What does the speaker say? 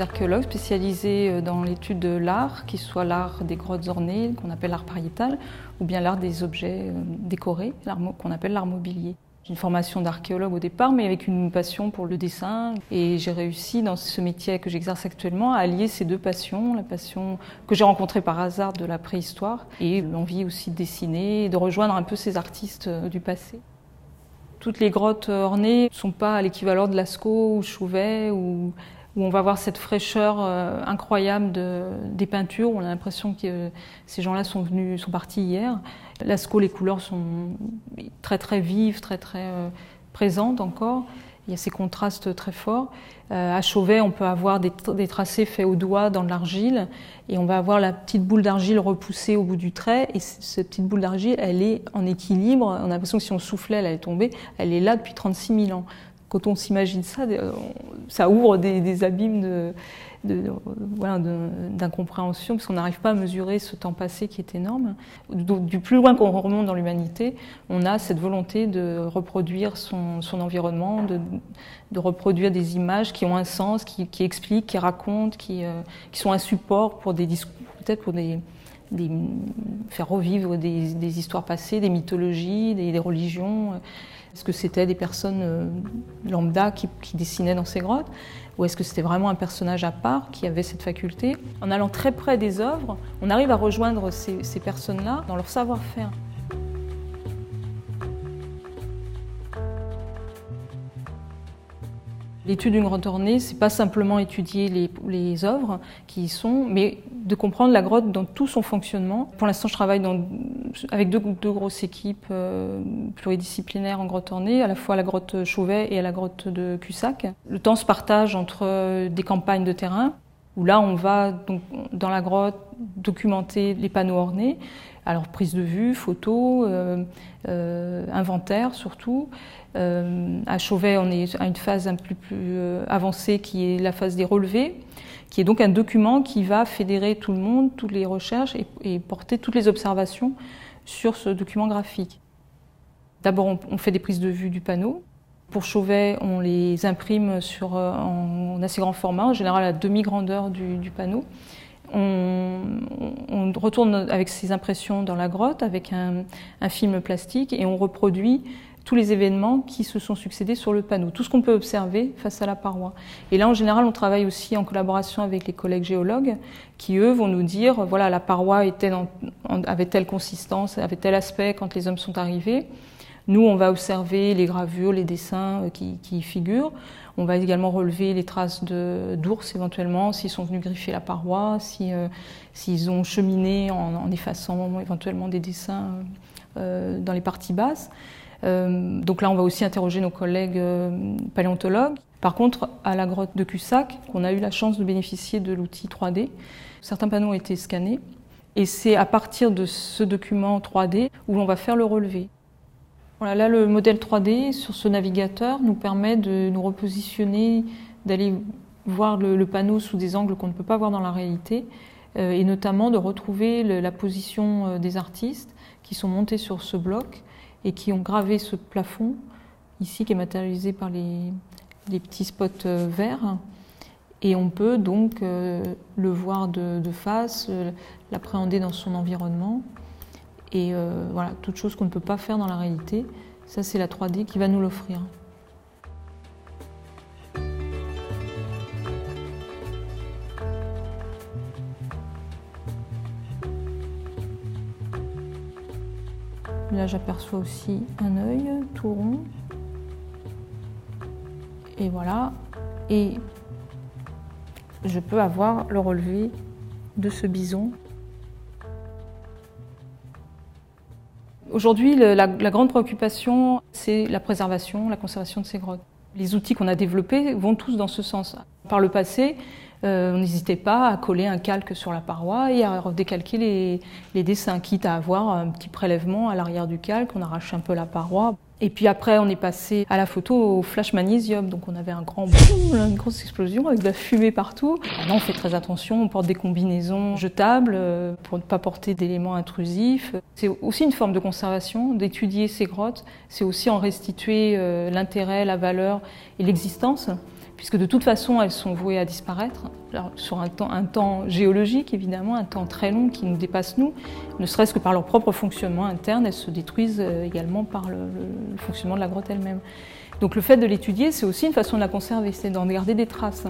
archéologues spécialisés euh, dans l'étude de l'art, qu'il soit l'art des grottes ornées, qu'on appelle l'art pariétal, ou bien l'art des objets euh, décorés, qu'on appelle l'art mobilier. J'ai une formation d'archéologue au départ, mais avec une passion pour le dessin. Et j'ai réussi dans ce métier que j'exerce actuellement à allier ces deux passions, la passion que j'ai rencontrée par hasard de la préhistoire et l'envie aussi de dessiner de rejoindre un peu ces artistes euh, du passé. Toutes les grottes ornées ne sont pas à l'équivalent de Lascaux ou Chauvet ou où on va voir cette fraîcheur euh, incroyable de, des peintures. On a l'impression que ces gens-là sont venus, sont partis hier. Lascaux, les couleurs sont très très vives, très très euh, présentes encore. Il y a ces contrastes très forts. Euh, à Chauvet, on peut avoir des, des, tracés faits au doigt dans l'argile, et on va avoir la petite boule d'argile repoussée au bout du trait. Et cette petite boule d'argile, elle est en équilibre. On a l'impression que si on soufflait, elle allait tomber. Elle est là depuis 36 000 ans quand on s'imagine ça, euh, ça ouvre des, abîmes de, d'incompréhension, parce qu'on n'arrive pas à mesurer ce temps passé qui est énorme. Du plus loin qu'on remonte dans l'humanité, on a cette volonté de reproduire son, environnement, de, reproduire des images qui ont un sens, qui, expliquent, qui racontent, qui, euh, qui, sont un support pour des discours, peut-être pour des, faire revivre des, histoires passées, des mythologies, des, religions. Est-ce que c'était des personnes euh, lambda qui, dessinaient dans ces grottes Ou est-ce que c'était vraiment un personnage à part qui avait cette faculté? En allant très près des œuvres, on arrive à rejoindre ces, ces personnes-là dans leur savoir-faire. L'étude d'une grotte ornée, c'est pas simplement étudier les, œuvres qui y sont, mais de comprendre la grotte dans tout son fonctionnement. Pour l'instant, je travaille avec deux, grosses équipes euh, pluridisciplinaires en grotte ornée, à la fois à la grotte Chauvet et à la grotte de Cussac. Le temps se partage entre euh, des campagnes de terrain, où là, on va dans la grotte documenter les panneaux ornés, alors prise de vue, photos, euh, euh, inventaire surtout. Euh, à Chauvet, on est à une phase un peu plus, avancée qui est la phase des relevés, qui est donc un document qui va fédérer tout le monde, toutes les recherches et, porter toutes les observations sur ce document graphique. D'abord, on, fait des prises de vue du panneau. Pour Chauvet, on les imprime sur, en, assez grand format, en général à demi-grandeur du panneau on, retourne avec ces impressions dans la grotte avec un, film plastique et on reproduit tous les événements qui se sont succédés sur le panneau, tout ce qu'on peut observer face à la paroi. Et là, en général, on travaille aussi en collaboration avec les collègues géologues qui, eux, vont nous dire, voilà, la paroi avait telle consistance, avait tel aspect quand les hommes sont arrivés. Nous, on va observer les gravures, les dessins euh, qui, y figurent. On va également relever les traces d'ours éventuellement, s'ils sont venus griffer la paroi, euh, s'ils ont cheminé en, effaçant éventuellement des dessins euh, dans les parties basses. donc là, on va aussi interroger nos collègues paléontologues. Par contre, à la grotte de Cussac, on a eu la chance de bénéficier de l'outil 3D. Certains panneaux ont été scannés. Et c'est à partir de ce document 3D où l'on va faire le relevé là, le modèle 3D sur ce navigateur nous permet de nous repositionner, d'aller voir le, panneau sous des angles qu'on ne peut pas voir dans la réalité, euh, et notamment de retrouver la position euh, des artistes qui sont montés sur ce bloc et qui ont gravé ce plafond, ici qui est matérialisé par les, petits spots euh, verts. Et on peut donc le voir de face, l'appréhender dans son environnement. Et euh, voilà, toute chose qu'on ne peut pas faire dans la réalité, ça c'est la 3D qui va nous l'offrir. Là, j'aperçois aussi un œil tout rond. Et voilà. Et je peux avoir le relevé de ce bison Aujourd'hui, la, grande préoccupation, c'est la préservation, la conservation de ces grottes. Les outils qu'on a développés vont tous dans ce sens. Par le passé, euh, on n'hésitait pas à coller un calque sur la paroi et à décalquer les, les dessins, quitte à avoir un petit prélèvement à l'arrière du calque, on arrache un peu la paroi. Et puis après, on est passé à la photo au flash magnésium. Donc on avait un grand boom, une grosse explosion avec de la fumée partout. Maintenant, on fait très attention, on porte des combinaisons jetables euh, pour ne pas porter d'éléments intrusifs. C'est aussi une forme de conservation, d'étudier ces grottes. C'est aussi en restituer euh, l'intérêt, la valeur et l'existence puisque de toute façon elles sont vouées à disparaître, sur un temps, géologique évidemment, un temps très long qui nous dépasse nous, ne serait-ce que par leur propre fonctionnement interne, elles se détruisent euh, également par le, fonctionnement de la grotte elle-même. Donc le fait de l'étudier, c'est aussi une façon de la conserver, c'est d'en garder des traces.